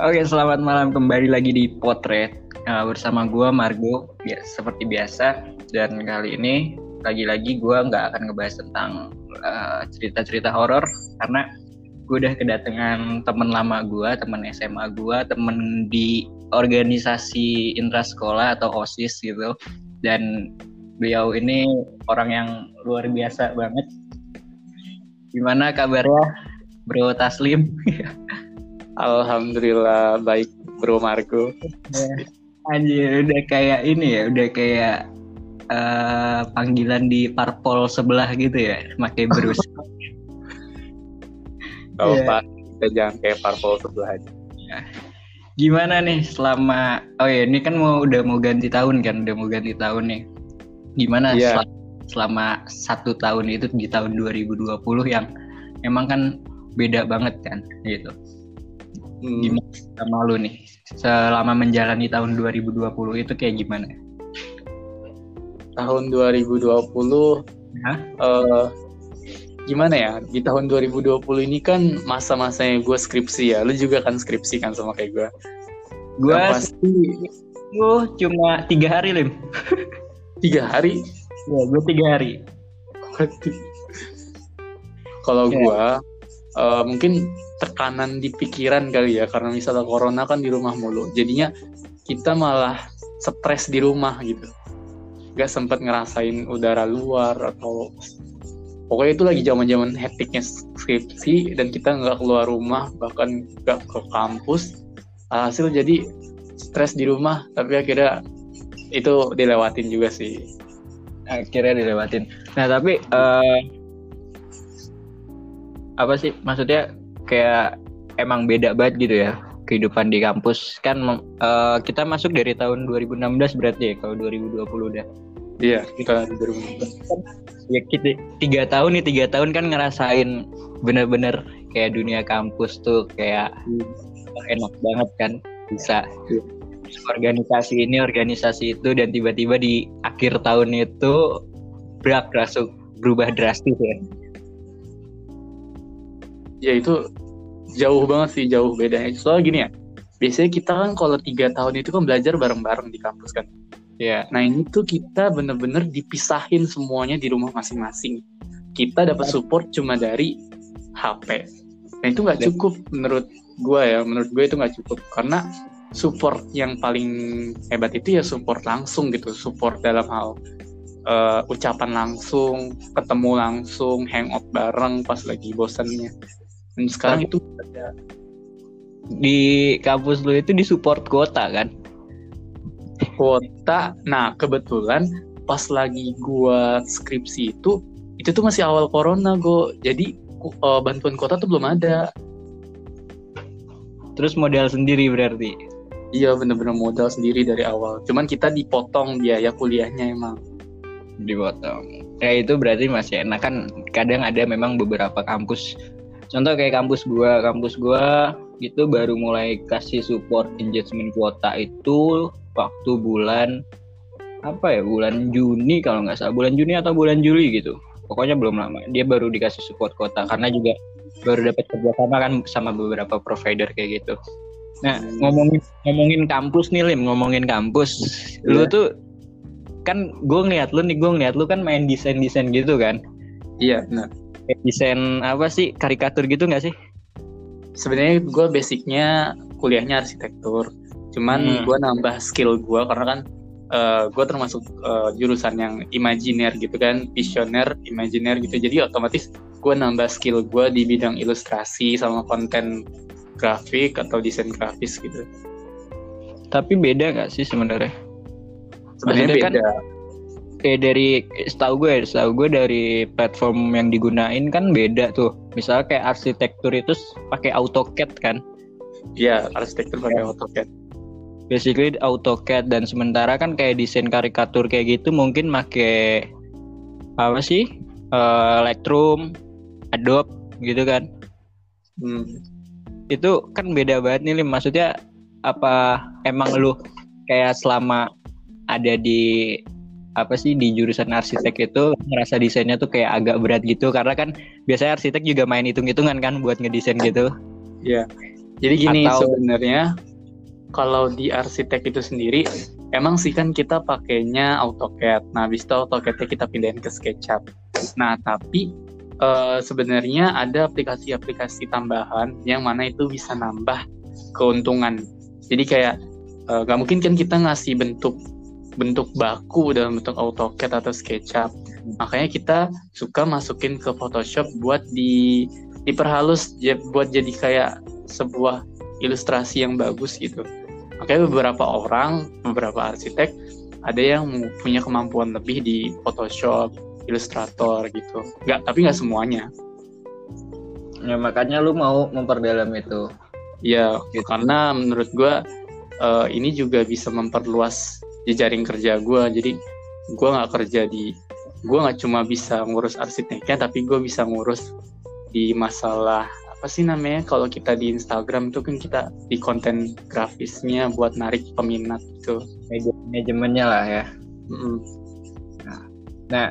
Oke, selamat malam kembali lagi di Potret uh, bersama gue Margo, ya seperti biasa. Dan kali ini lagi-lagi gue nggak akan ngebahas tentang uh, cerita-cerita horor karena gue udah kedatangan temen lama gue, temen SMA gue, temen di organisasi intrasekolah atau osis gitu. Dan beliau ini orang yang luar biasa banget. Gimana kabarnya, Bro Taslim? Alhamdulillah baik Bro Marco. Ya. Anjir udah kayak ini ya, udah kayak uh, panggilan di parpol sebelah gitu ya, pakai Bruce. Kalau yeah. Pak, kita jangan kayak parpol sebelah aja. Ya. Gimana nih selama oh ya ini kan mau udah mau ganti tahun kan, udah mau ganti tahun nih. Gimana yeah. selama, selama satu tahun itu di tahun 2020 yang emang kan beda banget kan gitu hmm. gimana sama lu nih selama menjalani tahun 2020 itu kayak gimana? Tahun 2020 Hah? Uh, gimana ya di tahun 2020 ini kan masa-masanya gue skripsi ya lu juga kan skripsi kan sama kayak gue gue pasti gue cuma tiga hari lim tiga hari ya gue tiga hari kalau ya. gue uh, mungkin tekanan di pikiran kali ya karena misalnya corona kan di rumah mulu jadinya kita malah stres di rumah gitu. Gak sempat ngerasain udara luar atau pokoknya itu lagi zaman zaman hektiknya skripsi dan kita nggak keluar rumah bahkan nggak ke kampus hasil jadi stres di rumah tapi akhirnya itu dilewatin juga sih. Akhirnya dilewatin. Nah tapi uh, apa sih? Maksudnya kayak emang beda banget gitu ya kehidupan di kampus. Kan uh, kita masuk dari tahun 2016 berarti ya kalau 2020 udah. Iya kita 2016 ya kita tiga tahun nih tiga tahun kan ngerasain bener-bener kayak dunia kampus tuh kayak hmm. enak banget kan bisa hmm. organisasi ini organisasi itu dan tiba-tiba di akhir tahun itu berak langsung berubah drastis ya ya itu jauh banget sih jauh bedanya. Soalnya gini ya biasanya kita kan kalau tiga tahun itu kan belajar bareng-bareng di kampus kan. Ya nah ini tuh kita bener-bener dipisahin semuanya di rumah masing-masing. Kita dapat support cuma dari HP nah itu nggak cukup menurut gue ya menurut gue itu nggak cukup. Karena support yang paling hebat itu ya support langsung gitu support dalam hal uh, ucapan langsung ketemu langsung hangout bareng pas lagi bosannya dan sekarang itu di kampus lu itu disupport kuota kan? Kuota. Nah, kebetulan pas lagi gua skripsi itu itu tuh masih awal corona, go. Jadi uh, bantuan kuota tuh belum ada. Terus modal sendiri berarti? Iya, bener-bener modal sendiri dari awal. Cuman kita dipotong biaya kuliahnya emang. Dipotong. Ya itu berarti masih enak kan. Kadang ada memang beberapa kampus contoh kayak kampus gua kampus gua gitu baru mulai kasih support engagement kuota itu waktu bulan apa ya bulan Juni kalau nggak salah. Bulan Juni atau bulan Juli gitu. Pokoknya belum lama. Dia baru dikasih support kuota karena juga baru dapat kerjasama kan sama beberapa provider kayak gitu. Nah ngomongin ngomongin kampus nih lim. Ngomongin kampus. Yeah. lu iya. tuh kan gue ngeliat lu nih gue ngeliat lu kan main desain desain gitu kan? Iya yeah, nah desain apa sih karikatur gitu nggak sih? Sebenarnya gue basicnya kuliahnya arsitektur, cuman hmm. gue nambah skill gue karena kan uh, eh, gue termasuk uh, jurusan yang imajiner gitu kan, visioner, imajiner gitu. Jadi otomatis gue nambah skill gue di bidang ilustrasi sama konten grafik atau desain grafis gitu. Tapi beda nggak sih sebenarnya? Sebenarnya kan beda. Kan, kayak dari setahu gue ya, setahu gue dari platform yang digunain kan beda tuh. Misalnya kayak arsitektur itu pakai AutoCAD kan? Iya arsitektur pakai AutoCAD. Basically AutoCAD dan sementara kan kayak desain karikatur kayak gitu mungkin pakai apa sih? Uh, Lightroom Adobe gitu kan? Hmm. itu kan beda banget nih Lim. maksudnya apa emang lu kayak selama ada di apa sih di jurusan arsitek itu ngerasa desainnya tuh kayak agak berat gitu karena kan biasanya arsitek juga main hitung-hitungan kan buat ngedesain gitu. Iya. Jadi gini Atau- sebenarnya kalau di arsitek itu sendiri emang sih kan kita pakainya AutoCAD. Nah, habis itu AutoCAD-nya kita pindahin ke SketchUp. Nah, tapi eh, sebenarnya ada aplikasi-aplikasi tambahan yang mana itu bisa nambah keuntungan. Jadi kayak eh, nggak mungkin kan kita ngasih bentuk bentuk baku dalam bentuk AutoCAD atau SketchUp. Makanya kita suka masukin ke Photoshop buat di diperhalus buat jadi kayak sebuah ilustrasi yang bagus gitu. Makanya beberapa orang, beberapa arsitek ada yang punya kemampuan lebih di Photoshop, Illustrator gitu. Nggak, tapi nggak semuanya. Ya makanya lu mau memperdalam itu. Ya, Gitu. karena menurut gua eh, ini juga bisa memperluas jejaring kerja gua. Jadi gua nggak kerja di, gua nggak cuma bisa ngurus arsiteknya, tapi gua bisa ngurus di masalah apa sih namanya kalau kita di Instagram itu kan kita di konten grafisnya buat narik peminat gitu. Meja- Manajemennya lah ya. Mm-mm. Nah,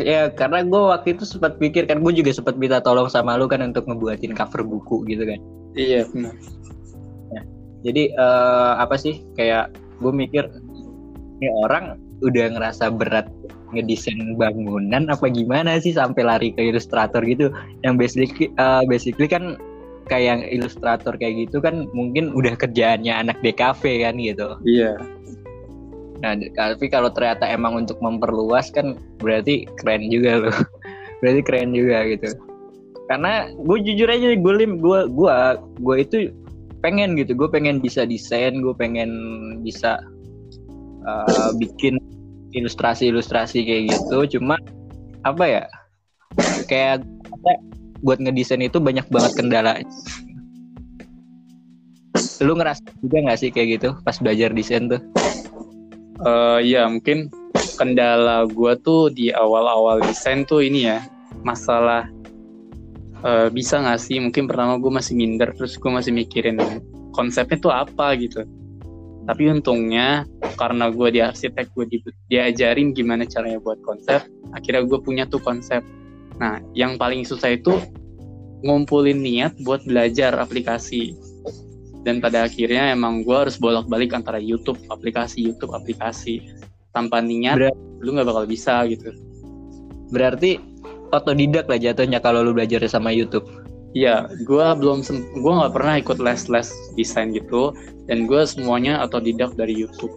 ya karena gue waktu itu sempat pikir kan gue juga sempat minta tolong sama lu kan untuk ngebuatin cover buku gitu kan. Iya benar. Jadi eh, apa sih kayak gue mikir ini orang udah ngerasa berat ngedesain bangunan apa gimana sih sampai lari ke ilustrator gitu yang basically eh, basically kan kayak ilustrator kayak gitu kan mungkin udah kerjaannya anak DKV kan gitu. Iya. Nah, tapi kalau ternyata emang untuk memperluas kan berarti keren juga loh. berarti keren juga gitu. Karena gue jujur aja gue lim gue gue gue itu pengen gitu. Gue pengen bisa desain, gue pengen bisa uh, bikin ilustrasi-ilustrasi kayak gitu. Cuma apa ya? Kayak buat ngedesain itu banyak banget kendala. Lu ngerasa juga nggak sih kayak gitu pas belajar desain tuh? Eh, ya mungkin kendala gua tuh di awal-awal desain tuh ini ya masalah eh, bisa nggak sih mungkin pertama gue masih minder terus gue masih mikirin konsepnya tuh apa gitu tapi untungnya karena gue di arsitek gue di- diajarin gimana caranya buat konsep akhirnya gue punya tuh konsep nah yang paling susah itu ngumpulin niat buat belajar aplikasi dan pada akhirnya emang gue harus bolak-balik antara YouTube aplikasi YouTube aplikasi tanpa niat Berat. lu nggak bakal bisa gitu Berarti otodidak lah jatuhnya kalau lu belajar sama YouTube. Iya, gue belum gue nggak pernah ikut les-les desain gitu, dan gue semuanya otodidak dari YouTube.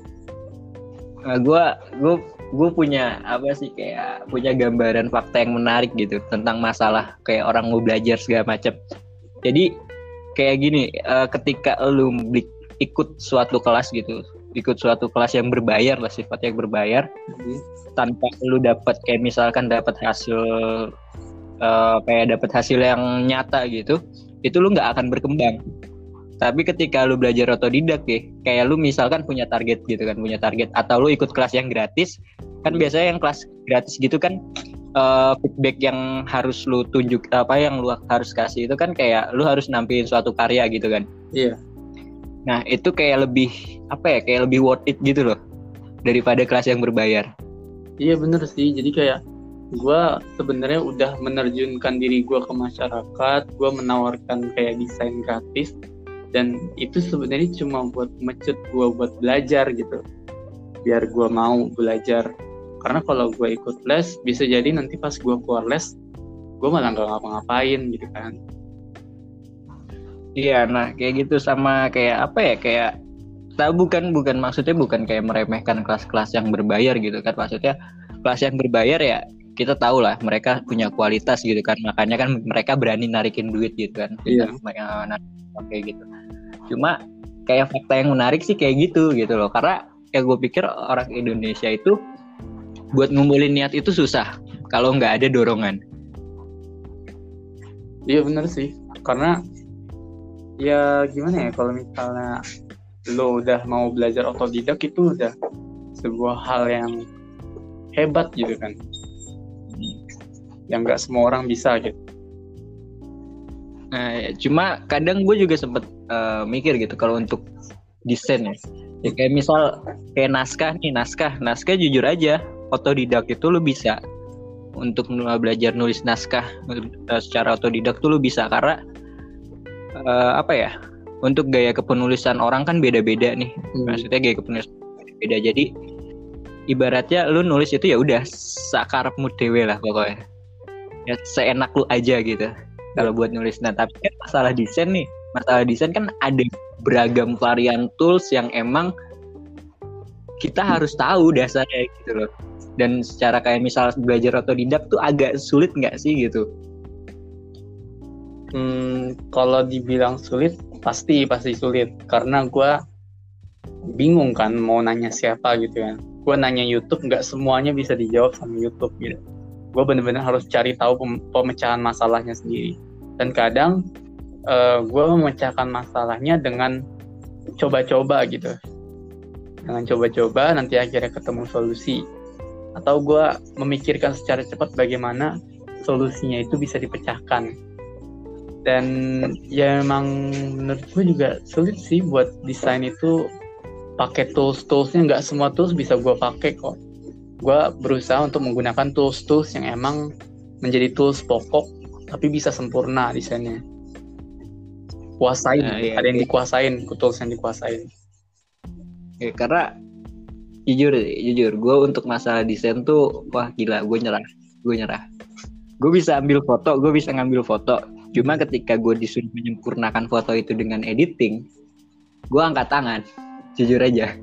Nah, gua gua gue punya apa sih kayak punya gambaran fakta yang menarik gitu tentang masalah kayak orang mau belajar segala macam. Jadi kayak gini, eh, ketika lu ikut suatu kelas gitu, ikut suatu kelas yang berbayar lah sifatnya yang berbayar, tanpa lu dapat kayak misalkan dapat hasil eh, kayak dapat hasil yang nyata gitu itu lu nggak akan berkembang tapi ketika lu belajar otodidak deh kayak lu misalkan punya target gitu kan punya target atau lu ikut kelas yang gratis kan biasanya yang kelas gratis gitu kan eh, feedback yang harus lu tunjuk apa yang lu harus kasih itu kan kayak lu harus nampilin suatu karya gitu kan. Iya. nah itu kayak lebih apa ya kayak lebih worth it gitu loh daripada kelas yang berbayar. Iya bener sih, jadi kayak gue sebenarnya udah menerjunkan diri gue ke masyarakat, gue menawarkan kayak desain gratis, dan itu sebenarnya cuma buat mecut gue buat belajar gitu, biar gue mau belajar. Karena kalau gue ikut les, bisa jadi nanti pas gue keluar les, gue malah nggak ngapa-ngapain gitu kan. Iya, nah kayak gitu sama kayak apa ya kayak tahu bukan bukan maksudnya bukan kayak meremehkan kelas-kelas yang berbayar gitu kan maksudnya kelas yang berbayar ya kita tahu lah mereka punya kualitas gitu kan makanya kan mereka berani narikin duit gitu kan Iya. mereka narik kayak gitu cuma kayak fakta yang menarik sih kayak gitu gitu loh. Karena ya gue pikir orang Indonesia itu buat ngumpulin niat itu susah kalau nggak ada dorongan. Iya bener sih, karena ya gimana ya kalau misalnya lo udah mau belajar otodidak itu udah sebuah hal yang hebat gitu kan, yang nggak semua orang bisa gitu. Nah, ya, cuma kadang gue juga sempet eh, mikir gitu kalau untuk desain ya. Ya kayak misal kayak naskah nih, naskah. Naskah jujur aja, otodidak itu lu bisa untuk belajar nulis naskah eh, secara otodidak tuh lu bisa karena eh, apa ya? untuk gaya kepenulisan orang kan beda-beda nih Hmm. maksudnya gaya kepenulisan beda jadi ibaratnya lu nulis itu ya udah sakarepmu dewe lah pokoknya ya seenak lu aja gitu kalau buat nulis nah tapi kan masalah desain nih masalah desain kan ada beragam varian tools yang emang kita harus tahu dasarnya gitu loh dan secara kayak misal belajar otodidak tuh agak sulit nggak sih gitu Hmm, kalau dibilang sulit, pasti pasti sulit karena gue bingung kan mau nanya siapa gitu kan. Gue nanya YouTube nggak semuanya bisa dijawab sama YouTube gitu. Gue bener-bener harus cari tahu pem- pemecahan masalahnya sendiri. Dan kadang gue memecahkan masalahnya dengan coba-coba gitu. Dengan coba-coba nanti akhirnya ketemu solusi. Atau gue memikirkan secara cepat bagaimana solusinya itu bisa dipecahkan dan ya memang menurut gue juga sulit sih buat desain itu pakai tools toolsnya nggak semua tools bisa gue pakai kok gue berusaha untuk menggunakan tools tools yang emang menjadi tools pokok tapi bisa sempurna desainnya kuasain Nah, iya, ada yang iya. dikuasain tools yang dikuasain. Ya, karena jujur jujur gue untuk masalah desain tuh wah gila gue nyerah gue nyerah. Gue bisa ambil foto gue bisa ngambil foto. Cuma ketika gue disuruh menyempurnakan foto itu dengan editing gue angkat tangan jujur aja.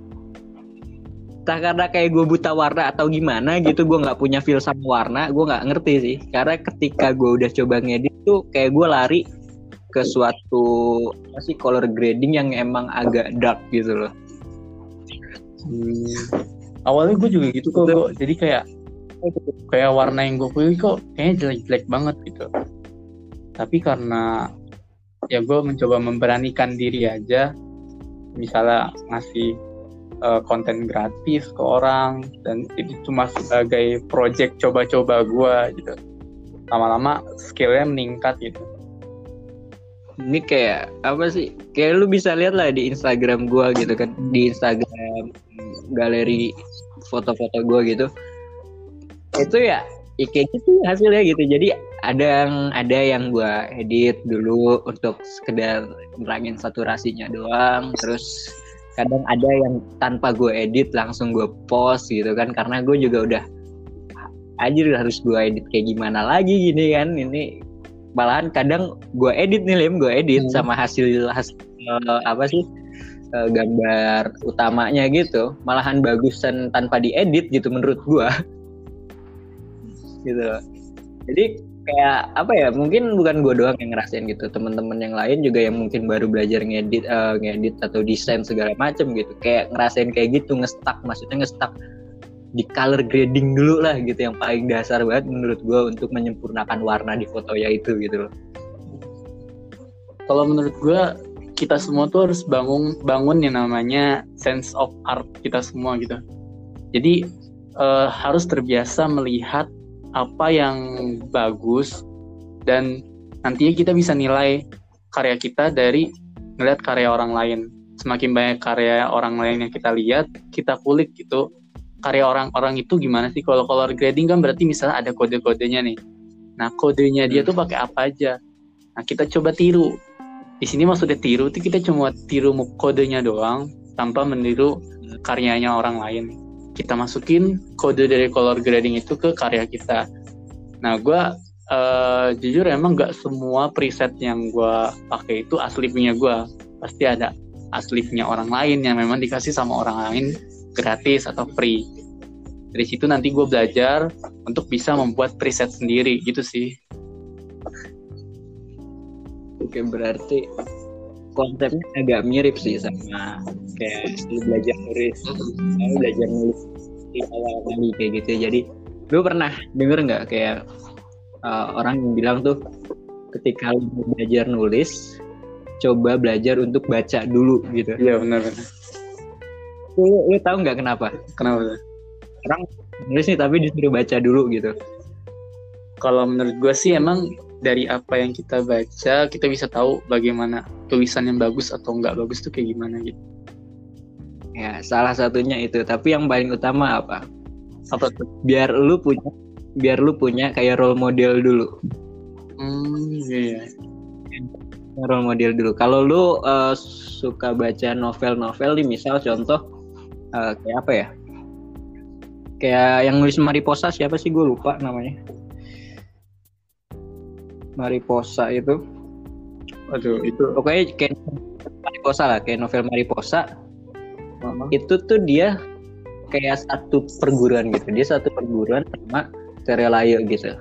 Tak karena kayak gue buta warna atau gimana gitu gue nggak punya feel sama warna gue nggak ngerti sih. Karena ketika gue udah coba ngedit tuh kayak gue lari ke suatu apa sih color grading yang emang agak dark gitu loh. Hmm. awalnya gue juga gitu kok kok jadi kayak kayak warna yang gue pilih kok kayaknya jelek-jelek banget gitu. Tapi karena ya gue mencoba memberanikan diri aja misalnya ngasih eh, konten gratis ke orang dan itu cuma sebagai project coba-coba gue gitu. Lama-lama skillnya meningkat gitu ini kayak apa sih? Kayak lu bisa lihat lah di Instagram gua gitu kan. Di Instagram galeri foto-foto gua gitu. Itu ya, ya kayak gitu hasilnya gitu. Jadi ada yang ada yang gua edit dulu untuk sekedar ngurangin saturasinya doang. Terus kadang ada yang tanpa gue edit langsung gue post gitu kan. Karena gue juga udah anjir harus gue edit kayak gimana lagi gini kan? Ini malahan kadang gue edit nih lim. Gue edit Hmm. sama hasil hasil eh, apa sih eh, gambar utamanya gitu. Malahan bagusan tanpa diedit gitu menurut gue gitu. Jadi kayak apa ya mungkin bukan gue doang yang ngerasain gitu. Teman-teman yang lain juga yang mungkin baru belajar ngedit eh, ngedit atau desain segala macem gitu. Kayak ngerasain kayak gitu ngestak. Maksudnya ngestak di color grading dulu lah gitu yang paling dasar banget menurut gue untuk menyempurnakan warna di foto ya itu gitu loh. Kalau menurut gue kita semua tuh harus bangun bangun yang namanya sense of art kita semua gitu. Jadi eh, harus terbiasa melihat apa yang bagus dan nantinya kita bisa nilai karya kita dari melihat karya orang lain. Semakin banyak karya orang lain yang kita lihat kita kulik gitu karya orang-orang itu gimana sih? Kalau color grading kan berarti misalnya ada kode-kodenya nih. Nah kodenya dia Hmm. tuh pakai apa aja? Nah kita coba tiru. Di sini maksudnya tiru itu kita cuma tiru kodenya doang tanpa meniru karyanya orang lain. Kita masukin kode dari color grading itu ke karya kita. Nah gue jujur emang nggak semua preset yang gue pakai itu asli punya gue pasti ada asli punya orang lain yang memang dikasih sama orang lain gratis atau free dari situ nanti gue belajar untuk bisa membuat preset sendiri gitu sih Oke berarti konsepnya agak mirip sih sama kayak lu belajar nulis, lu belajar nulis di awal kali kayak gitu. Jadi lu pernah denger nggak kayak uh, orang yang bilang tuh ketika lu belajar nulis, coba belajar untuk baca dulu gitu. iya benar-benar Lu, lu tahu nggak kenapa? kenapa Orang nulis nih tapi disuruh baca dulu gitu. kalau menurut gue sih emang dari apa yang kita baca kita bisa tahu bagaimana tulisan yang bagus atau nggak bagus tuh kayak gimana gitu Ya salah satunya itu. Tapi yang paling utama apa? apa tuh Biar lu punya biar lu punya kayak role model dulu. hmm iya role model dulu kalau lu uh, suka baca novel-novel nih misal contoh uh, kayak apa ya? Kayak yang nulis Mariposa siapa sih? Gue lupa namanya. Mariposa itu. Aduh itu pokoknya kayak Mariposa lah kayak novel Mariposa. Uh-huh. itu tuh dia kayak satu perguruan gitu. Dia satu perguruan sama Terelayo gitu.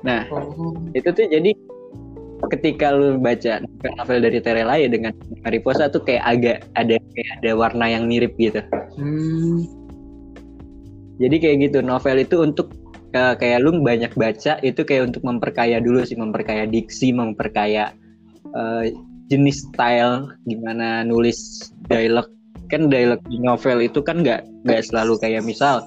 Nah uh-huh. itu tuh jadi ketika lu baca novel dari Terelaya dengan Mariposa tuh kayak agak ada kayak ada warna yang mirip gitu. Hmm. Jadi kayak gitu novel itu untuk uh, kayak lu banyak baca itu kayak untuk memperkaya dulu sih memperkaya diksi, memperkaya uh, jenis style gimana nulis dialog kan dialog di novel itu kan nggak nggak selalu kayak misal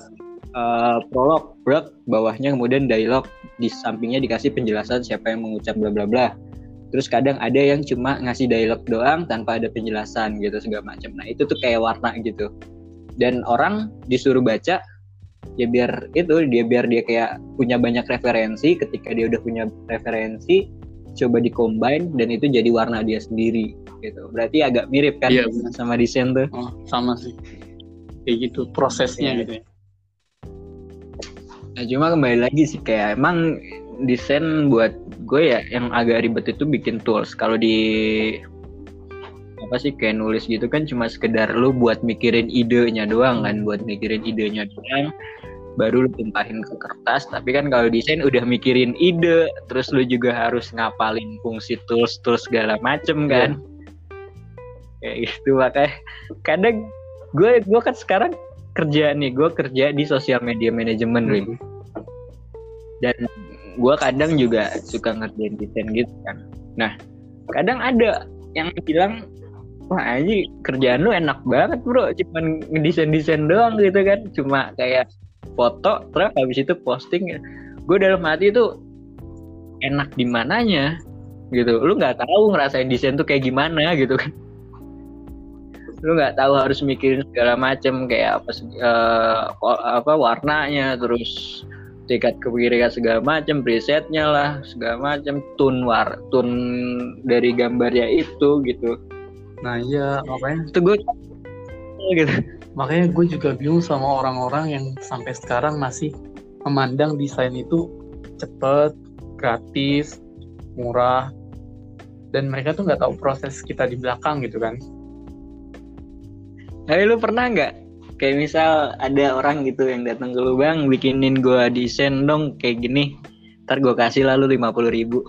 uh, prolog, prolog bawahnya kemudian dialog di sampingnya dikasih penjelasan siapa yang mengucap bla bla bla. Terus kadang ada yang cuma ngasih dialog doang tanpa ada penjelasan gitu segala macam. Nah, itu tuh kayak warna gitu. Dan orang disuruh baca ya biar itu dia biar dia kayak punya banyak referensi ketika dia udah punya referensi coba dikombin dan itu jadi warna dia sendiri gitu berarti agak mirip kan iya, sama desain tuh oh, sama sih kayak gitu prosesnya ya. gitu ya Nah, cuma kembali lagi sih kayak emang desain buat gue ya yang agak ribet itu bikin tools. Kalau di apa sih kayak nulis gitu kan cuma sekedar lu buat mikirin idenya doang kan, buat mikirin idenya doang baru lu tumpahin ke kertas tapi kan kalau desain udah mikirin ide terus lu juga harus ngapalin fungsi tools tools segala macem kan yeah. kayak gitu makanya kadang gue gue kan sekarang kerja nih gue kerja di sosial media manajemen hmm. Rim. Dan gue kadang juga suka ngerjain desain gitu kan. Nah kadang ada yang bilang wah aja kerjaan lu enak banget bro. Cuman ngedesain desain doang gitu kan. Cuma kayak foto terus habis itu posting. Gue dalam hati itu enak di mananya? Gitu. Lu nggak tahu ngerasain desain tuh kayak gimana gitu kan. Lu nggak tahu harus mikirin segala macem kayak apa uh, apa warnanya terus tingkat kepikiran segala macem presetnya lah segala macem tune war tune dari gambarnya itu gitu. Nah iya makanya itu gue gitu. makanya gue juga bingung sama orang-orang yang sampai sekarang masih memandang desain itu cepet gratis murah dan mereka tuh nggak tahu proses kita di belakang gitu kan. Tapi lu pernah nggak kayak misal ada orang gitu yang datang ke lu bang bikinin gue desain dong kayak gini. Ntar gue kasih lalu lima puluh ribu.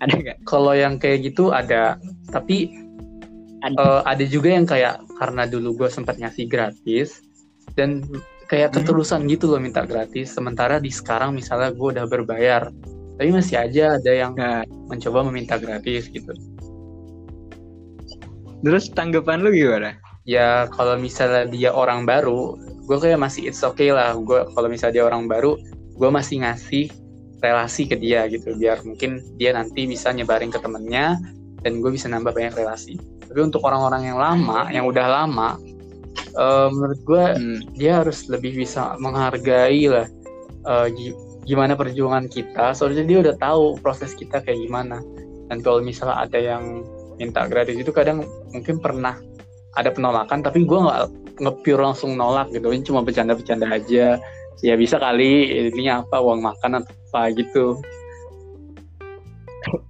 Ada nggak? Kalau yang kayak gitu ada. Tapi ada. Uh, ada juga yang kayak karena dulu gue sempat ngasih gratis dan kayak hmm. keterusan gitu loh minta gratis. Sementara di sekarang misalnya gue udah berbayar tapi masih aja ada yang nah. mencoba meminta gratis gitu. Terus tanggapan lu gimana ya kalau misalnya dia orang baru gue kayak masih it's okay lah. Gue kalau misalnya dia orang baru gue masih ngasih relasi ke dia gitu. Biar mungkin dia nanti bisa nyebarin ke temennya dan gue bisa nambah banyak relasi. Tapi untuk orang-orang yang lama yang udah lama uh, menurut gue hmm. dia harus lebih bisa menghargai lah uh, gimana perjuangan kita. Soalnya dia udah tahu proses kita kayak gimana. Dan kalau misalnya ada yang minta gratis itu kadang mungkin pernah ada penolakan tapi gue nggak ngepure langsung nolak gitu. Ini cuma bercanda-bercanda aja. Ya bisa kali ini apa uang makan atau apa gitu.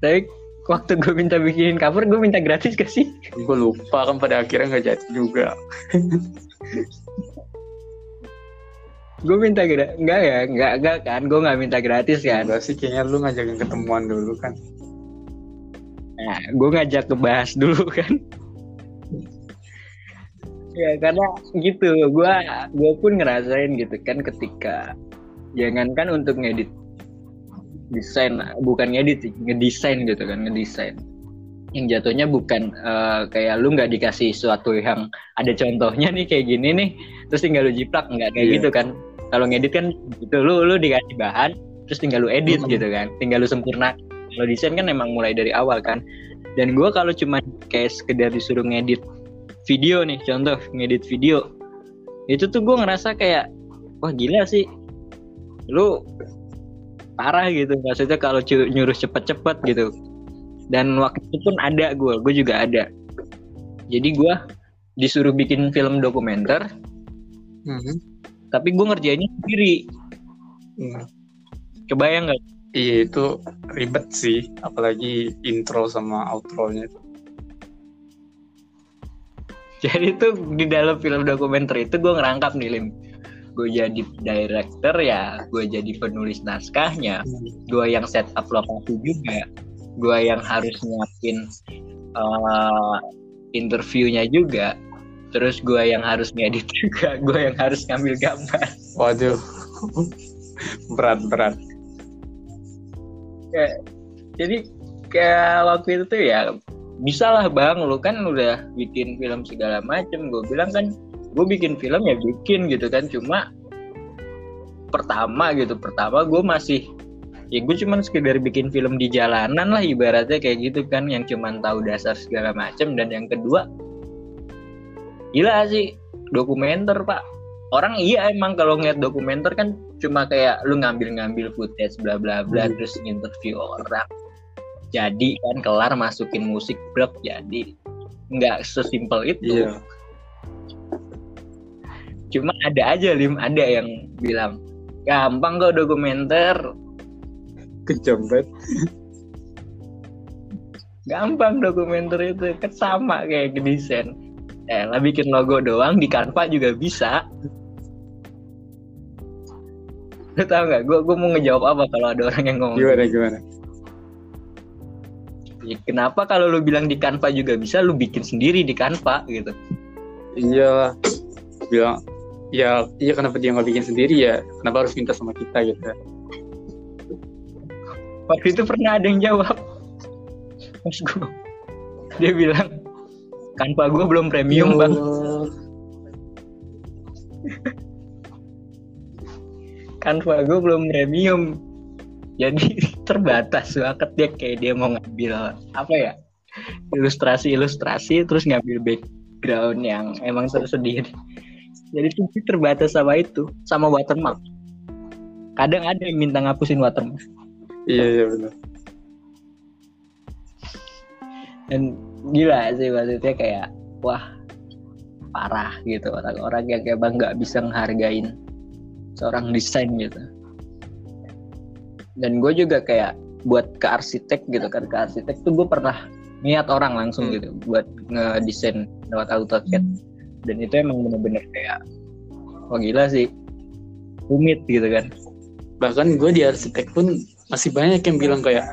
Tapi waktu gue minta bikinin cover gue minta gratis gak sih? Gue lupa kan pada akhirnya nggak jadi juga. Gue minta gratis enggak ya enggak enggak kan. Gue nggak minta gratis kan. Enggak sih kayaknya lu ngajakin ketemuan dulu kan. Nah gue ngajak ke bahas dulu kan ya karena gitu gue gue pun ngerasain gitu kan ketika jangankan untuk ngedit desain bukan ngedit ngedesain gitu kan ngedesain yang jatuhnya bukan uh, kayak lu nggak dikasih sesuatu yang ada contohnya nih kayak gini nih terus tinggal lu jiplak nggak kayak yeah. gitu kan kalau ngedit kan gitu lu lu dikasih bahan terus tinggal lu edit mm -hmm. gitu kan tinggal lu sempurna kalau desain kan emang mulai dari awal kan dan gue kalau cuma kayak sekedar disuruh ngedit video nih contoh ngedit video. Itu tuh gue ngerasa kayak wah gila sih. Lu parah gitu maksudnya kalau nyuruh cepet-cepet gitu. Dan waktu itu pun ada gue gue juga ada. Jadi gue disuruh bikin film dokumenter. Mhm. tapi gue ngerjainnya sendiri. Hmm. kebayang nggak? Iya itu ribet sih, apalagi intro sama outro-nya. Jadi itu di dalam film dokumenter itu gue ngerangkap nih lim. Gue jadi director ya gue jadi penulis naskahnya. Gue yang set up lokasi juga. Gue yang harus nyiapin uh, interviewnya juga. Terus gue yang harus ngedit juga. Gue yang harus ngambil gambar. Waduh, berat berat. Kayak- jadi kayak waktu itu tuh ya bisa lah bang lu kan udah bikin film segala macem. Gue bilang kan gue bikin film ya bikin gitu kan. Cuma pertama gitu pertama gue masih ya gue cuman sekedar bikin film di jalanan lah ibaratnya kayak gitu kan yang cuman tahu dasar segala macem. Dan yang kedua gila sih dokumenter pak. Orang iya emang kalau ngeliat dokumenter kan cuma kayak lu ngambil-ngambil footage bla bla bla Hmm. terus interview orang jadi kan kelar masukin musik blok jadi nggak sesimpel itu. Iya. cuma ada aja lim. Ada yang bilang gampang kok dokumenter. Kejam banget. gampang dokumenter itu kan sama kayak desain. Eh lah bikin logo doang di Canva juga bisa. Lu tau nggak? Gue gue mau ngejawab apa kalau ada orang yang ngomong Gimana gimana? Ya, kenapa kalau lu bilang di Canva juga bisa lu bikin sendiri di Canva gitu? Iya, bilang ya iya kenapa dia nggak bikin sendiri ya? Kenapa harus minta sama kita gitu? waktu itu pernah ada yang jawab. Mas gue dia bilang Canva gue belum premium bang. Canva gue belum premium jadi terbatas banget dia kayak dia mau ngambil apa ya ilustrasi-ilustrasi terus ngambil background yang emang tersendiri. Jadi tuh terbatas sama itu sama watermark. Kadang ada yang minta ngapusin watermark. Iya iya benar. dan gila sih maksudnya kayak wah parah gitu orang-orang yang kayak bang nggak bisa ngehargain seorang desain gitu dan gue juga kayak buat ke arsitek gitu kan ke arsitek tuh gue pernah niat orang langsung Hmm. gitu buat ngedesain lewat AutoCAD dan itu emang bener-bener kayak wah gila sih rumit gitu kan Bahkan gue di arsitek pun masih banyak yang bilang kayak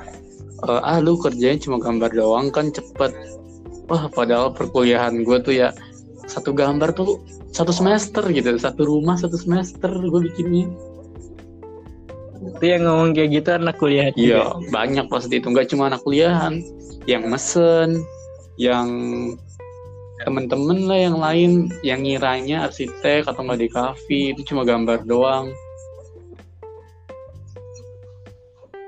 "Eh, ah lu kerjanya cuma gambar doang kan cepet. Wah padahal perkuliahan gue tuh ya satu gambar tuh satu semester gitu, satu rumah satu semester gue bikinnya. Itu yang ngomong kayak gitu anak kuliah Iya, banyak pasti itu nggak cuma anak kuliahan, yang mesen, yang temen-temen lah yang lain yang ngiranya arsitek atau nggak di kafe itu cuma gambar doang.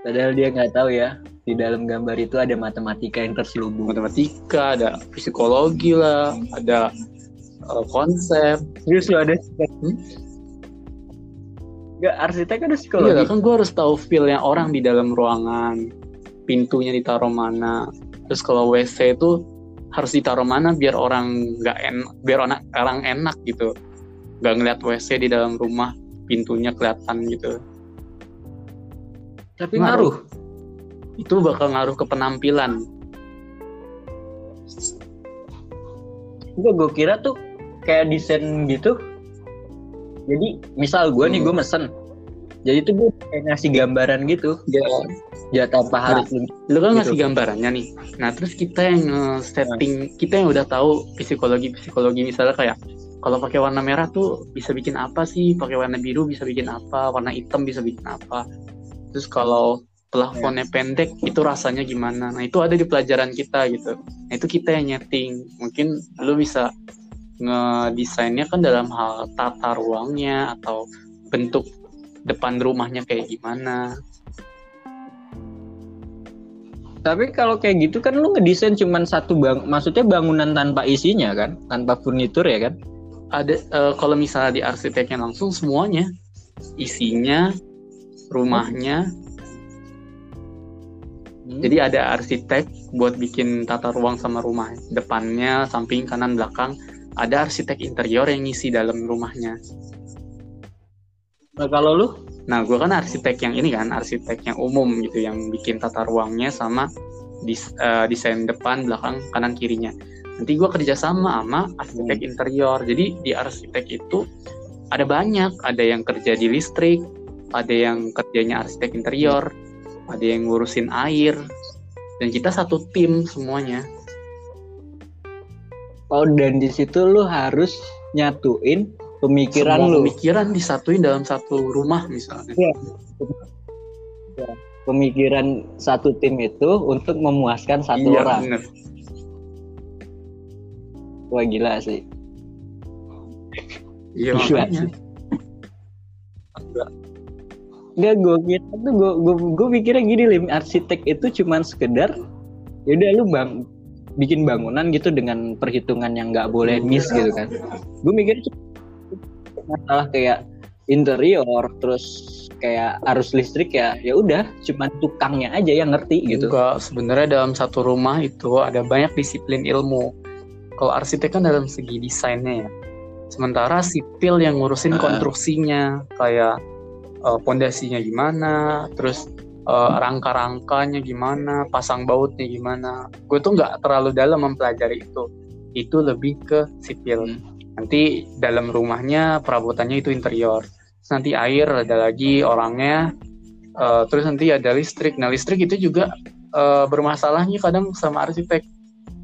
padahal dia nggak tahu ya di dalam gambar itu ada matematika yang terselubung Matematika, ada psikologi lah, ada uh, konsep. Terus lu ada Hmm? Gak arsitek ada Iya, psikologi. kan gue harus tahu feel-nya orang di dalam ruangan, pintunya ditaruh mana. Terus kalau WC itu harus ditaruh mana biar orang nggak en, biar orang orang enak gitu, nggak ngeliat WC di dalam rumah pintunya kelihatan gitu. Tapi ngaruh. ngaruh. Itu bakal ngaruh ke penampilan. Gue gue kira tuh kayak desain gitu. Jadi misal gue nih Hmm. gue mesen. Jadi tuh gue kayak ngasih gambaran gitu. Ya, Ya tanpa harus lu- kan Gitu. ngasih gambarannya nih. Nah, terus kita yang eh, setting, kita yang udah tahu psikologi psikologi misalnya kayak kalau pakai warna merah tuh bisa bikin apa sih? Pakai warna biru bisa bikin apa? Warna hitam bisa bikin apa? Terus kalau pelafonnya pendek itu rasanya gimana? Nah, itu ada di pelajaran kita gitu. Nah, itu kita yang nyeting. Mungkin lu bisa ngedesainnya kan dalam hal tata ruangnya atau bentuk depan rumahnya kayak gimana. Tapi kalau kayak gitu kan lu ngedesain cuman satu bang, maksudnya bangunan tanpa isinya kan, tanpa furnitur ya kan? ada eh, kalau misalnya di arsiteknya langsung semuanya isinya rumahnya Hmm. Jadi ada arsitek buat bikin tata ruang sama rumah depannya, samping, kanan, belakang. Ada arsitek interior yang ngisi dalam rumahnya. Nah kalau lu? Nah gue kan arsitek yang ini kan, arsitek yang umum gitu, yang bikin tata ruangnya sama dis, uh, desain depan, belakang, kanan, kirinya. Nanti gue kerja sama sama arsitek hmm. interior. Jadi di arsitek itu ada banyak, ada yang kerja di listrik, ada yang kerjanya arsitek interior, ada yang ngurusin air, dan kita satu tim semuanya. Oh dan di situ lu harus nyatuin pemikiran Semua lu. Pemikiran disatuin dalam satu rumah misalnya. Ya. ya. Pemikiran satu tim itu untuk memuaskan satu iya, orang. Bener. Wah gila sih. Iya gila makanya. Enggak, gue kira tuh gue gue gue pikirnya gini lim arsitek itu cuman sekedar ya udah lu bang bikin bangunan gitu dengan perhitungan yang nggak boleh miss gitu kan gue mikir masalah kayak interior terus kayak arus listrik ya ya udah cuma tukangnya aja yang ngerti gitu. Enggak, sebenarnya dalam satu rumah itu ada banyak disiplin ilmu. Kalau arsitek kan dalam segi desainnya ya. Sementara sipil yang ngurusin konstruksinya kayak pondasinya uh, gimana, terus uh, rangka-rangkanya gimana, pasang bautnya gimana. Gue tuh nggak terlalu dalam mempelajari itu. Itu lebih ke sipil. Hmm nanti dalam rumahnya perabotannya itu interior terus nanti air ada lagi orangnya uh, terus nanti ada listrik nah listrik itu juga uh, bermasalahnya kadang sama arsitek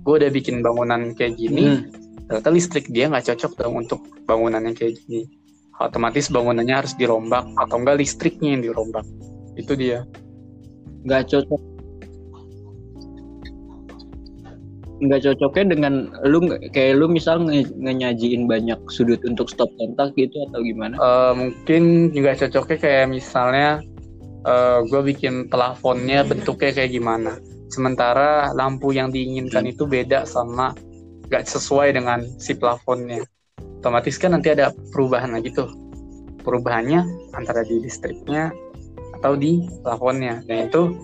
gue udah bikin bangunan kayak gini hmm. ternyata listrik dia nggak cocok dong untuk bangunan yang kayak gini otomatis bangunannya harus dirombak atau enggak listriknya yang dirombak itu dia nggak cocok nggak cocoknya dengan lu kayak lu misal nge nyajiin banyak sudut untuk stop kontak gitu atau gimana? Uh, mungkin juga cocoknya kayak misalnya uh, gue bikin plafonnya bentuknya kayak gimana. Sementara lampu yang diinginkan hmm. itu beda sama nggak sesuai dengan si plafonnya. Otomatis kan nanti ada perubahan lagi tuh. Perubahannya antara di listriknya atau di plafonnya. Dan itu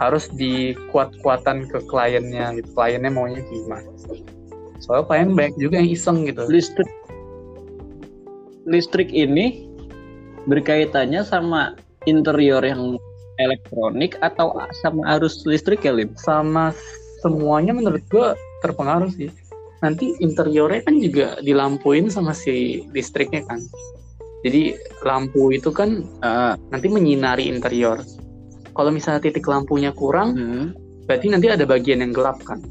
harus dikuat-kuatan ke kliennya gitu kliennya maunya gimana soalnya klien banyak juga yang iseng gitu listrik listrik ini berkaitannya sama interior yang elektronik atau sama arus listrik ya Lim? Sama semuanya menurut gua terpengaruh sih. Nanti interiornya kan juga dilampuin sama si listriknya kan. Jadi lampu itu kan uh, nanti menyinari interior. Kalau misalnya titik lampunya kurang hmm. berarti nanti ada bagian yang gelap kan?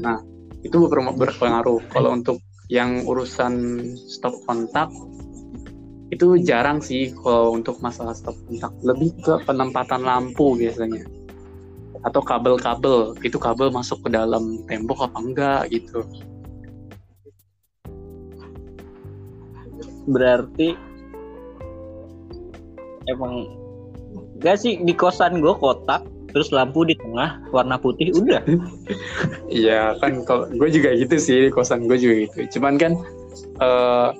Nah itu berpengaruh. Kalau untuk yang urusan stop kontak itu jarang sih kalau untuk masalah stop kontak. Lebih ke penempatan lampu biasanya. Atau kabel-kabel. Itu kabel masuk ke dalam tembok apa enggak gitu berarti emang Gak sih di kosan gue kotak terus lampu di tengah warna putih udah. Iya kan kalau gue juga gitu sih di kosan gue juga gitu. Cuman kan uh,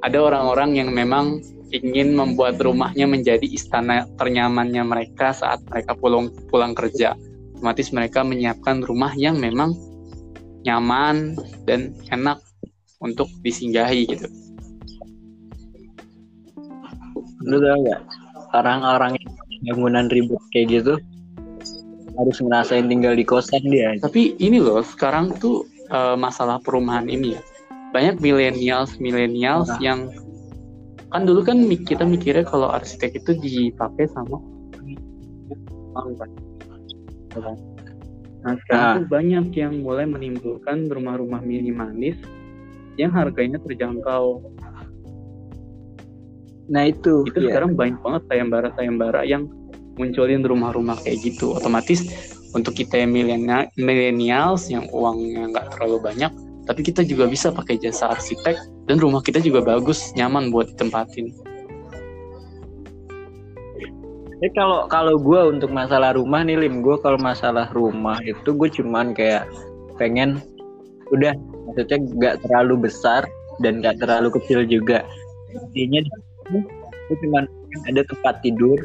ada orang-orang yang memang ingin membuat rumahnya menjadi istana ternyamannya mereka saat mereka pulang pulang kerja. Otomatis mereka menyiapkan rumah yang memang nyaman dan enak untuk disinggahi gitu. Lu tau gak orang-orang bangunan ribet kayak gitu harus ngerasain tinggal di kosan dia. Tapi ini loh, sekarang tuh uh, masalah perumahan ini ya. Banyak millennials, millennials nah. yang kan dulu kan kita mikirnya kalau arsitek itu dipakai sama Nah, sekarang nah. banyak yang mulai menimbulkan rumah-rumah minimalis yang harganya terjangkau. Nah itu. Itu yeah. sekarang banyak banget sayembara-sayembara yang munculin rumah-rumah kayak gitu. Otomatis untuk kita yang milenials yang uangnya nggak terlalu banyak, tapi kita juga bisa pakai jasa arsitek dan rumah kita juga bagus, nyaman buat ditempatin. Jadi kalau kalau gue untuk masalah rumah nih Lim, gue kalau masalah rumah itu gue cuman kayak pengen udah maksudnya nggak terlalu besar dan nggak terlalu kecil juga. Intinya itu cuma ada tempat tidur.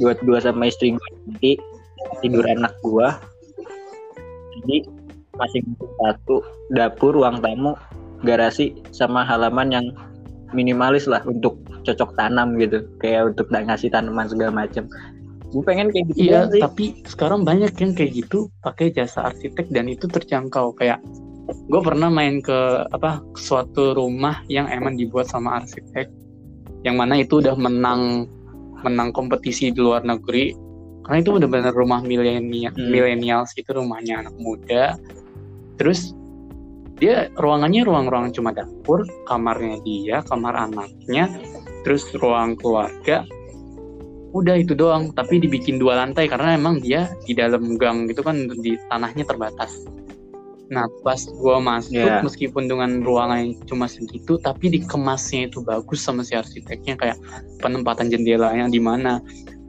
Buat gue sama istri gue nanti tidur anak gue jadi masing satu dapur ruang tamu garasi sama halaman yang minimalis lah untuk cocok tanam gitu. Kayak untuk ngasih tanaman segala macam gue pengen kayak gitu iya sih. tapi sekarang banyak yang kayak gitu pakai jasa arsitek dan itu terjangkau. Kayak gue pernah main ke apa suatu rumah yang emang dibuat sama arsitek yang mana itu udah menang menang kompetisi di luar negeri. Karena itu udah benar rumah milenial hmm. milenials itu rumahnya anak muda. Terus dia ruangannya ruang-ruang cuma dapur kamarnya dia kamar anaknya terus ruang keluarga. Udah itu doang tapi dibikin dua lantai karena emang dia di dalam gang gitu kan di tanahnya terbatas nah pas gua masuk yeah. meskipun dengan ruangan yang cuma segitu tapi dikemasnya itu bagus sama si arsiteknya kayak penempatan jendela yang di mana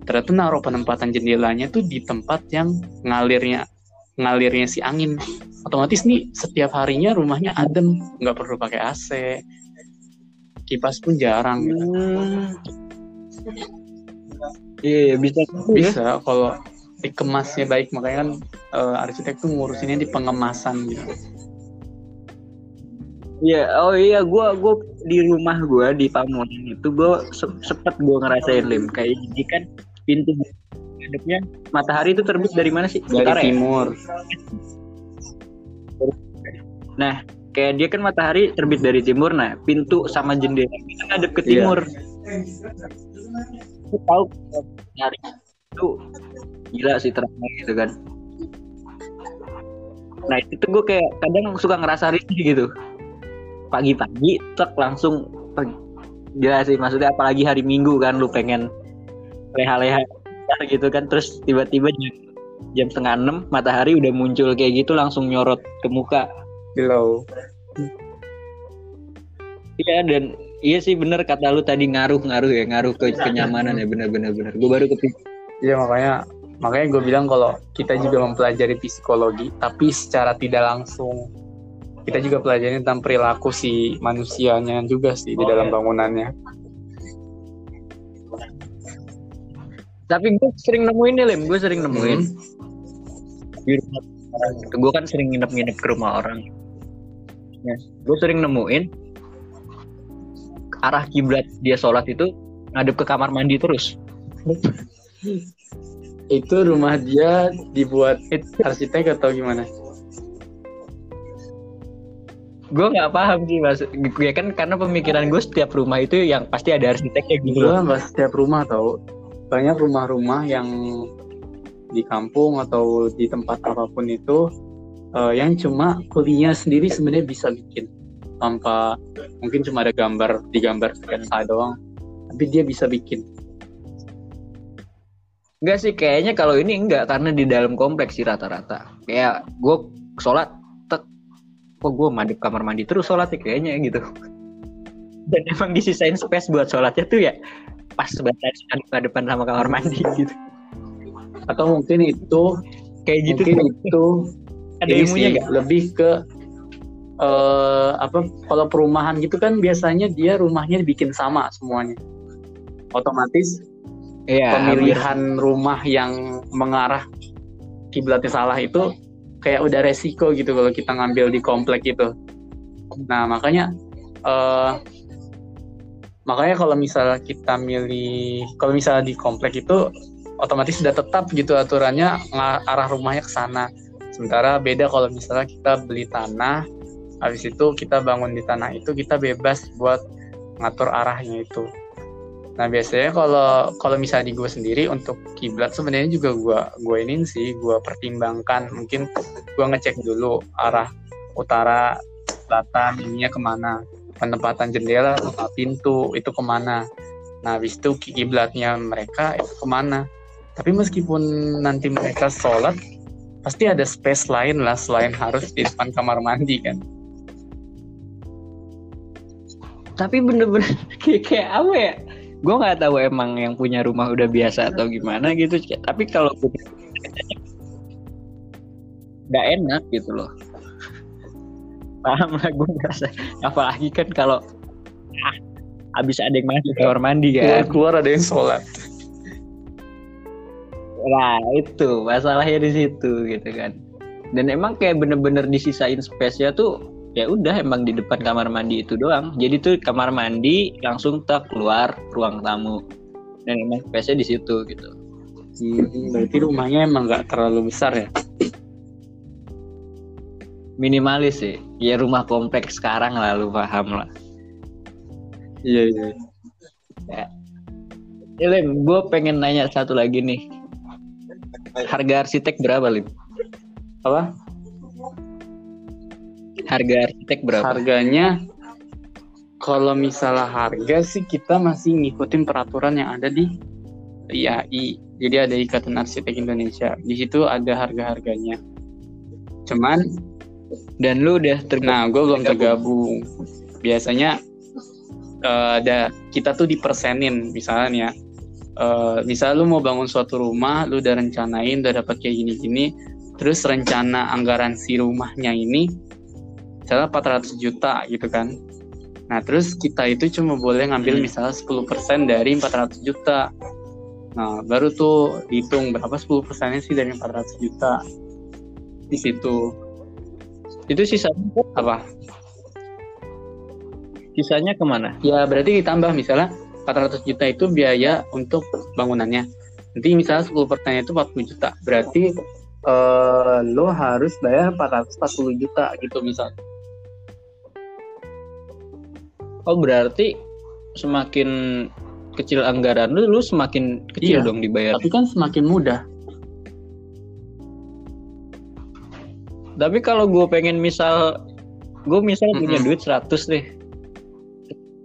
ternyata naruh penempatan jendelanya tuh di tempat yang ngalirnya ngalirnya si angin otomatis nih setiap harinya rumahnya adem nggak perlu pakai AC kipas pun jarang gitu. Hmm. Iya bisa bisa ya. kalau dikemasnya baik makanya kan uh, arsitek tuh ngurusinnya di pengemasan gitu. Iya, oh iya, gue gua di rumah gue di Pamulang itu gue se sempet gue ngerasain lim kayak jadi kan pintu hadapnya matahari itu terbit dari mana sih? Dari Utara, ya? timur. Ya? Nah, kayak dia kan matahari terbit dari timur, nah pintu sama jendela itu ngadep ke iya. timur. Aku tahu nyari itu gila sih terangnya gitu kan. Nah itu tuh gue kayak kadang suka ngerasa risih gitu. Pagi-pagi tek langsung pagi. Gila sih maksudnya apalagi hari Minggu kan lu pengen leha-leha gitu kan terus tiba-tiba jam, jam setengah enam matahari udah muncul kayak gitu langsung nyorot ke muka Below. Iya dan iya sih bener kata lu tadi ngaruh-ngaruh ya ngaruh ke kenyamanan ya bener-bener bener. Gue baru kepikir. Iya makanya makanya gue bilang kalau kita juga mempelajari psikologi tapi secara tidak langsung. Kita juga pelajari tentang perilaku si manusianya juga sih di dalam bangunannya. Tapi gue sering nemuin nih Lim, gue sering nemuin. Hmm. gue kan sering nginep-nginep ke rumah orang. Ya, gue sering nemuin arah kiblat dia sholat itu ngadep ke kamar mandi terus itu rumah dia dibuat arsitek atau gimana? Gue nggak paham sih mas. Gue kan karena pemikiran gue setiap rumah itu yang pasti ada arsiteknya gitu gue nggak setiap rumah tau banyak rumah-rumah yang di kampung atau di tempat apa pun itu uh, yang cuma kulinya sendiri sebenarnya bisa bikin. Tanpa mungkin cuma ada gambar digambar sketsa doang. Tapi dia bisa bikin Enggak sih kayaknya kalau ini enggak karena di dalam kompleks sih rata-rata. Kayak gue sholat tek. Kok gue mandi kamar mandi terus sholat ya kayaknya gitu. Dan emang disisain space buat sholatnya tuh ya pas sebatas depan sama kamar mandi gitu. Atau mungkin itu kayak gitu. mungkin itu ada ilmunya nggak? lebih ke uh, apa kalau perumahan gitu kan biasanya dia rumahnya dibikin sama semuanya. Otomatis ya, pemilihan hampir. rumah yang mengarah kiblatnya salah itu kayak udah resiko gitu kalau kita ngambil di komplek itu nah makanya uh, makanya kalau misalnya kita milih kalau misalnya di komplek itu otomatis sudah tetap gitu aturannya arah rumahnya ke sana Sementara beda kalau misalnya kita beli tanah, habis itu kita bangun di tanah itu kita bebas buat ngatur arahnya itu. Nah biasanya kalau kalau misalnya di gue sendiri untuk kiblat sebenarnya juga gue gue ini sih gue pertimbangkan. Mungkin gue ngecek dulu arah utara selatan ininya ke mana. Penempatan jendela pintu itu ke mana. Nah habis itu kiblatnya mereka itu ke mana. Tapi meskipun nanti mereka sholat pasti ada space lain lah selain harus di depan kamar mandi kan. Tapi bener-bener kayak, kayak apa ya gue nggak tahu emang yang punya rumah udah biasa atau gimana gitu tapi kalau nggak enak gitu loh. Paham lah gue ngerasa. Apalagi kan kalau ah, abis ada yang masuk kamar mandi kan. Keluar, keluar ada yang sholat. Nah itu masalahnya di situ gitu kan. Dan emang kayak bener-bener disisain space-nya tuh ya udah emang di depan kamar mandi itu doang jadi tuh kamar mandi langsung tak keluar ruang tamu dan emang space-nya di situ gitu hmm, berarti rumahnya emang nggak terlalu besar ya minimalis sih ya rumah kompleks sekarang lah lu paham lah iya iya ya. Ya, Lim, gue pengen nanya satu lagi nih. Harga arsitek berapa, Lim? Apa? Harga arsitek berapa? Harganya kalau misalnya harga sih kita masih ngikutin peraturan yang ada di IAI. Jadi ada Ikatan Arsitek Indonesia. Di situ ada harga-harganya. Cuman dan lu udah tergabung. Nah, gue belum tergabung. Biasanya uh, ada kita tuh dipersenin misalnya ya uh, misal lu mau bangun suatu rumah lu udah rencanain udah dapat kayak gini-gini terus rencana anggaran si rumahnya ini misalnya 400 juta gitu kan nah terus kita itu cuma boleh ngambil hmm. misalnya 10% dari 400 juta nah baru tuh dihitung berapa 10 persennya sih dari 400 juta di situ itu sisa apa Sisanya ke mana? Ya berarti ditambah misalnya 400 juta itu biaya untuk bangunannya. Nanti misalnya 10 persennya itu 40 juta. Berarti uh, lo harus bayar 440 juta gitu misalnya. Oh berarti semakin kecil anggaran lu, lu semakin kecil iya, dong dibayar. Tapi kan semakin mudah. Tapi kalau gue pengen misal, gue misal mm -hmm. punya duit 100 deh,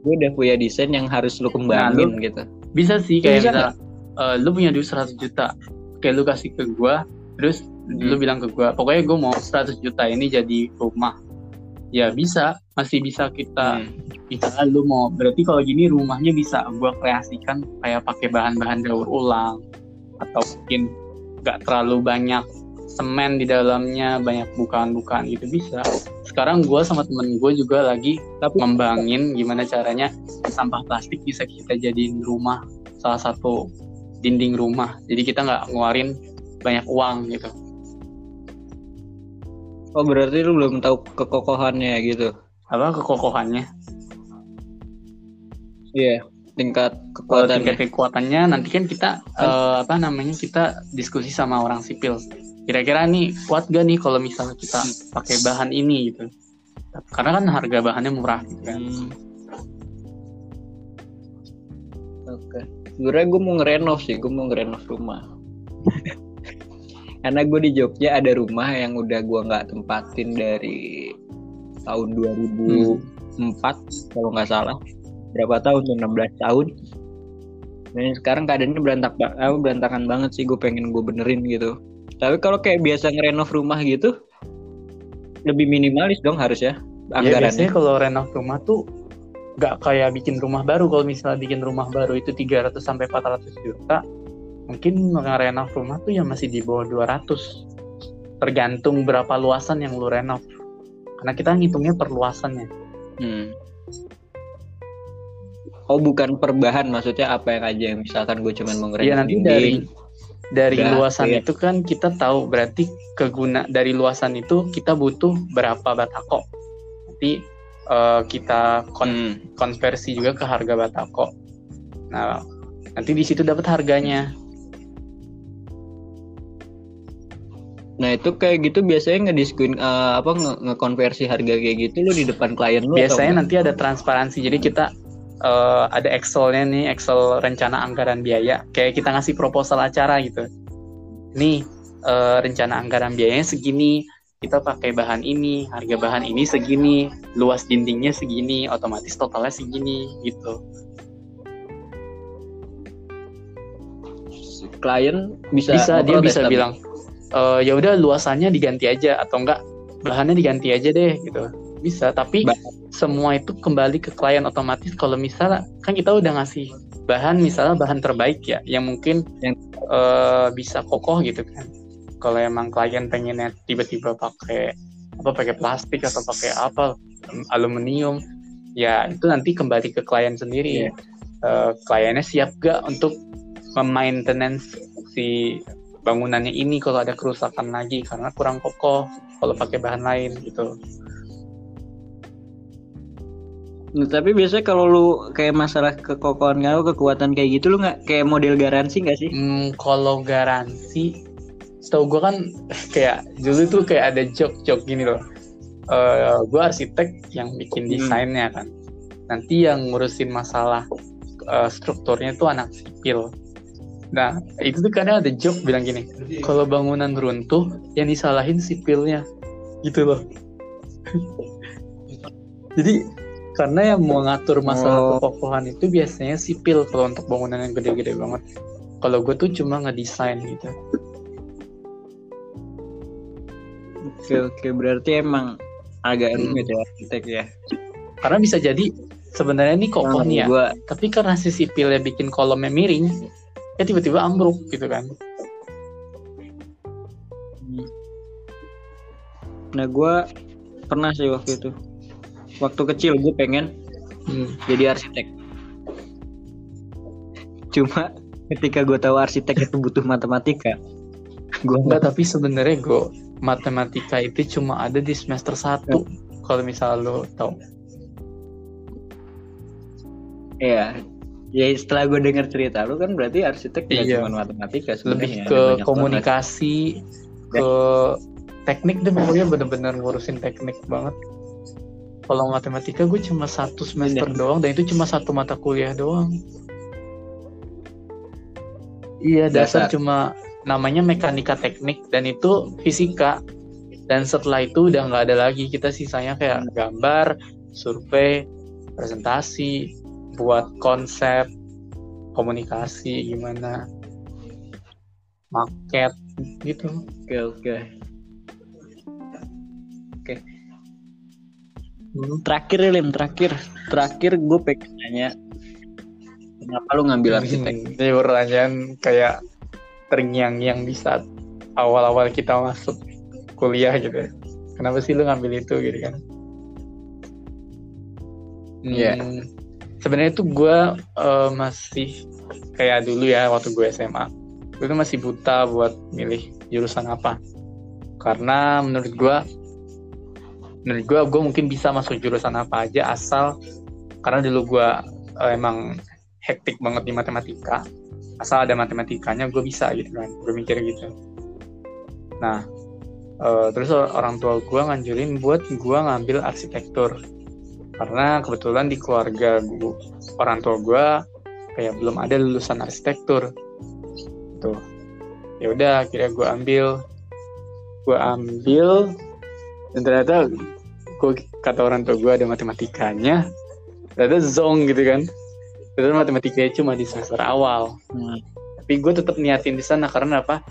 gue udah punya desain yang harus lu kembangin nah, lu, gitu bisa sih kayak bisa misal, uh, lu punya duit 100 juta kayak lu kasih ke gue terus hmm. lu bilang ke gue pokoknya gue mau 100 juta ini jadi rumah ya bisa. Masih bisa kita hmm. misalnya lu mau. Berarti kalau gini rumahnya bisa gue kreasikan kayak pakai bahan-bahan daur ulang atau mungkin gak terlalu banyak semen di dalamnya banyak bukaan-bukaan gitu bisa. Sekarang gue sama temen gue juga lagi tapi ngembangin gimana caranya sampah plastik bisa kita jadiin rumah salah satu dinding rumah. Jadi kita nggak ngeluarin banyak uang gitu oh berarti lu belum tahu kekokohannya gitu? Apa kekokohannya? Iya yeah tingkat kekuatannya. tingkat kekuatannya. nanti kan kita uh, apa namanya kita diskusi sama orang sipil. Kira-kira nih kuat gak nih kalau misalnya kita pakai bahan ini gitu? Karena kan harga bahannya murah gitu kan. Hmm. oke. Okay. sebenarnya gue mau ngerenov sih gue mau ngerenov rumah karena gue di Jogja ada rumah yang udah gue nggak tempatin dari tahun 2004 hmm. kalau nggak salah berapa tahun tuh 16 tahun dan sekarang keadaannya berantak berantakan banget sih gue pengen gue benerin gitu tapi kalau kayak biasa ngerenov rumah gitu, lebih minimalis dong harus ya anggarannya. Ya, biasanya kalau renov rumah tuh nggak kayak bikin rumah baru. Kalau misalnya bikin rumah baru itu 300 sampai 400 juta, mungkin ngerenov rumah tuh ya masih di bawah 200. Tergantung berapa luasan yang lu renov. Karena kita ngitungnya perluasannya. Hmm. Oh bukan perbahan maksudnya apa yang aja yang misalkan gue cuman mau Iya nanti dari dari Udah, luasan itu kan kita tahu berarti keguna dari luasan itu kita butuh berapa batako nanti uh, kita kon hmm. konversi juga ke harga batako nah nanti di situ dapat harganya Nah itu kayak gitu biasanya ngediskuin uh, apa ngekonversi harga kayak gitu lo di depan klien lo Biasanya nanti ada transparansi. Jadi kita uh, ada Excelnya nih, Excel rencana anggaran biaya. Kayak kita ngasih proposal acara gitu. Nih uh, rencana anggaran biayanya segini, kita pakai bahan ini, harga bahan ini segini, luas dindingnya segini, otomatis totalnya segini gitu. Klien bisa bisa dia bisa bilang e, ya udah luasannya diganti aja atau enggak bahannya diganti aja deh gitu bisa tapi ba semua itu kembali ke klien otomatis kalau misalnya kan kita udah ngasih bahan misalnya bahan terbaik ya yang mungkin yang uh, bisa kokoh gitu kan kalau emang klien pengennya tiba-tiba pakai apa pakai plastik atau pakai apa aluminium ya itu nanti kembali ke klien sendiri yeah. Iya. uh, kliennya siap gak untuk memaintenance si bangunannya ini kalau ada kerusakan lagi karena kurang kokoh kalau pakai bahan lain gitu. Nah, tapi biasanya kalau lu kayak masalah kekokohan kau kekuatan kayak gitu lu nggak kayak model garansi nggak sih? Hmm, kalau garansi, setahu gue kan kayak dulu tuh kayak ada jok-jok gini loh. Uh, gue arsitek yang bikin Hmm. desainnya kan. Nanti yang ngurusin masalah uh, strukturnya tuh anak sipil. Nah itu tuh kadang ada joke bilang gini, kalau bangunan runtuh yang disalahin sipilnya, gitu loh. Jadi karena yang mau ngatur masalah Oh. kekokohan itu biasanya sipil kalau untuk bangunan yang gede-gede banget. Kalau gue tuh cuma ngedesain gitu. Oke oke berarti emang agak Hmm. rumit ya arsitek ya. Karena bisa jadi sebenarnya ini kokoh nih ya, Gua tapi karena si sipilnya bikin kolomnya miring, ya tiba-tiba ambruk gitu kan. Nah gue pernah sih waktu itu. Waktu kecil gue pengen Hmm. jadi arsitek. Cuma ketika gue tahu arsitek itu butuh matematika, gue Enggak, nggak tapi sebenarnya gue matematika itu cuma ada di semester 1 kalau misal lo tau. ya. Ya setelah gue dengar cerita lu kan berarti arsitek nggak Iya. cuma matematika Lebih ke komunikasi, ke teknik deh pokoknya bener-bener ngurusin teknik banget. Kalau matematika gue cuma satu semester Iya. doang dan itu cuma satu mata kuliah doang. Iya dasar Dasar. cuma namanya mekanika teknik dan itu fisika dan setelah itu udah nggak ada lagi kita sisanya kayak gambar, survei, presentasi, buat konsep, komunikasi gimana, market gitu. Oke oke. Terakhir ya, Lim, terakhir. Terakhir gue pengen nanya kenapa lu ngambil arsitek? Ini pertanyaan kayak terngiang-ngiang di saat awal-awal kita masuk kuliah gitu. ya. Kenapa sih lu ngambil itu gitu kan? Iya. Hmm, Sebenarnya tuh gue eh, masih kayak dulu ya waktu gue SMA. Gue tuh masih buta buat milih jurusan apa. Karena menurut gue, menurut gue gue mungkin bisa masuk jurusan apa aja asal karena dulu gue eh, emang hektik banget di matematika. Asal ada matematikanya gue bisa gitu kan. Gue mikir gitu. Nah, eh, terus orang tua gue nganjurin buat gue ngambil arsitektur karena kebetulan di keluarga gua, orang tua gue kayak belum ada lulusan arsitektur. Tuh ya udah akhirnya gue ambil. Gue ambil dan ternyata gue kata orang tua gue ada matematikanya. Ternyata zong gitu kan. Ternyata matematikanya cuma di semester awal. Hmm. tapi gue tetap niatin di sana karena apa?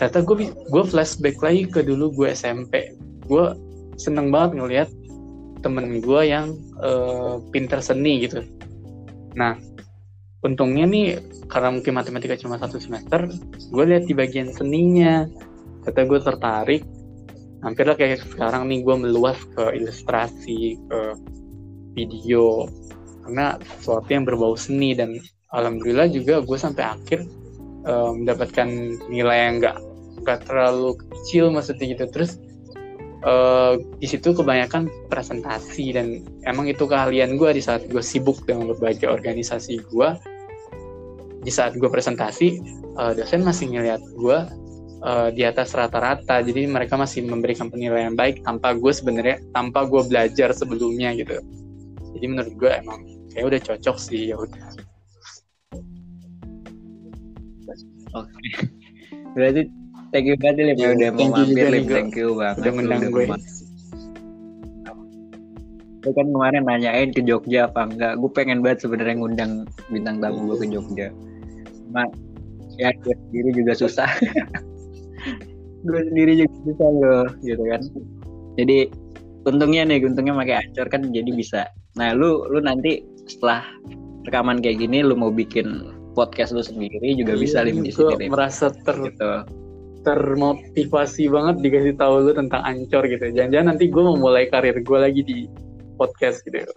Ternyata gue gue flashback lagi ke dulu gue SMP gue seneng banget ngelihat temen gue yang eh, pinter seni gitu. Nah untungnya nih karena mungkin matematika cuma satu semester gue lihat di bagian seninya. Kata gue tertarik. Hampirlah kayak sekarang nih gue meluas ke ilustrasi ke video. Karena sesuatu yang berbau seni dan alhamdulillah juga gue sampai akhir eh, mendapatkan nilai yang enggak nggak terlalu kecil maksudnya gitu. Terus eh, di situ kebanyakan presentasi dan emang itu keahlian gue di saat gue sibuk dengan berbagai organisasi gue di saat gue presentasi eh, dosen masih ngeliat gue eh, di atas rata-rata. Jadi mereka masih memberikan penilaian baik tanpa gue sebenarnya tanpa gue belajar sebelumnya gitu. Jadi menurut gue emang kayak udah cocok sih ya udah. Oke. Berarti thank you banget Lim ya Iya, udah mau thank you mampir Lim. Thank you banget. Udah Lu gue. Gue kan kemarin nanyain ke Jogja apa enggak. Gue pengen banget sebenarnya ngundang bintang tamu gue ke Jogja. Cuma ya gue sendiri juga susah. gue sendiri juga susah loh, gitu kan. Jadi untungnya nih, untungnya pakai acor kan jadi bisa. Nah lu lu nanti setelah rekaman kayak gini lu mau bikin podcast lu sendiri juga bisa lim di sini merasa ter gitu. Termotivasi banget dikasih tahu lu tentang ancor gitu. Jangan-jangan nanti gue mau mulai karir gue lagi di podcast gitu.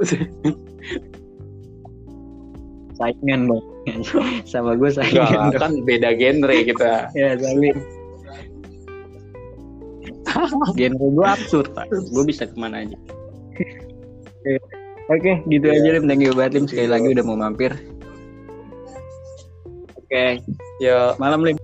Saingan dong. Sama gue saingan dong. kan beda genre kita. Ya, tapi genre gue absurd pak gue bisa ke mana aja oke gitu aja lim thank you banget lim sekali lagi udah mau mampir oke ya malam lim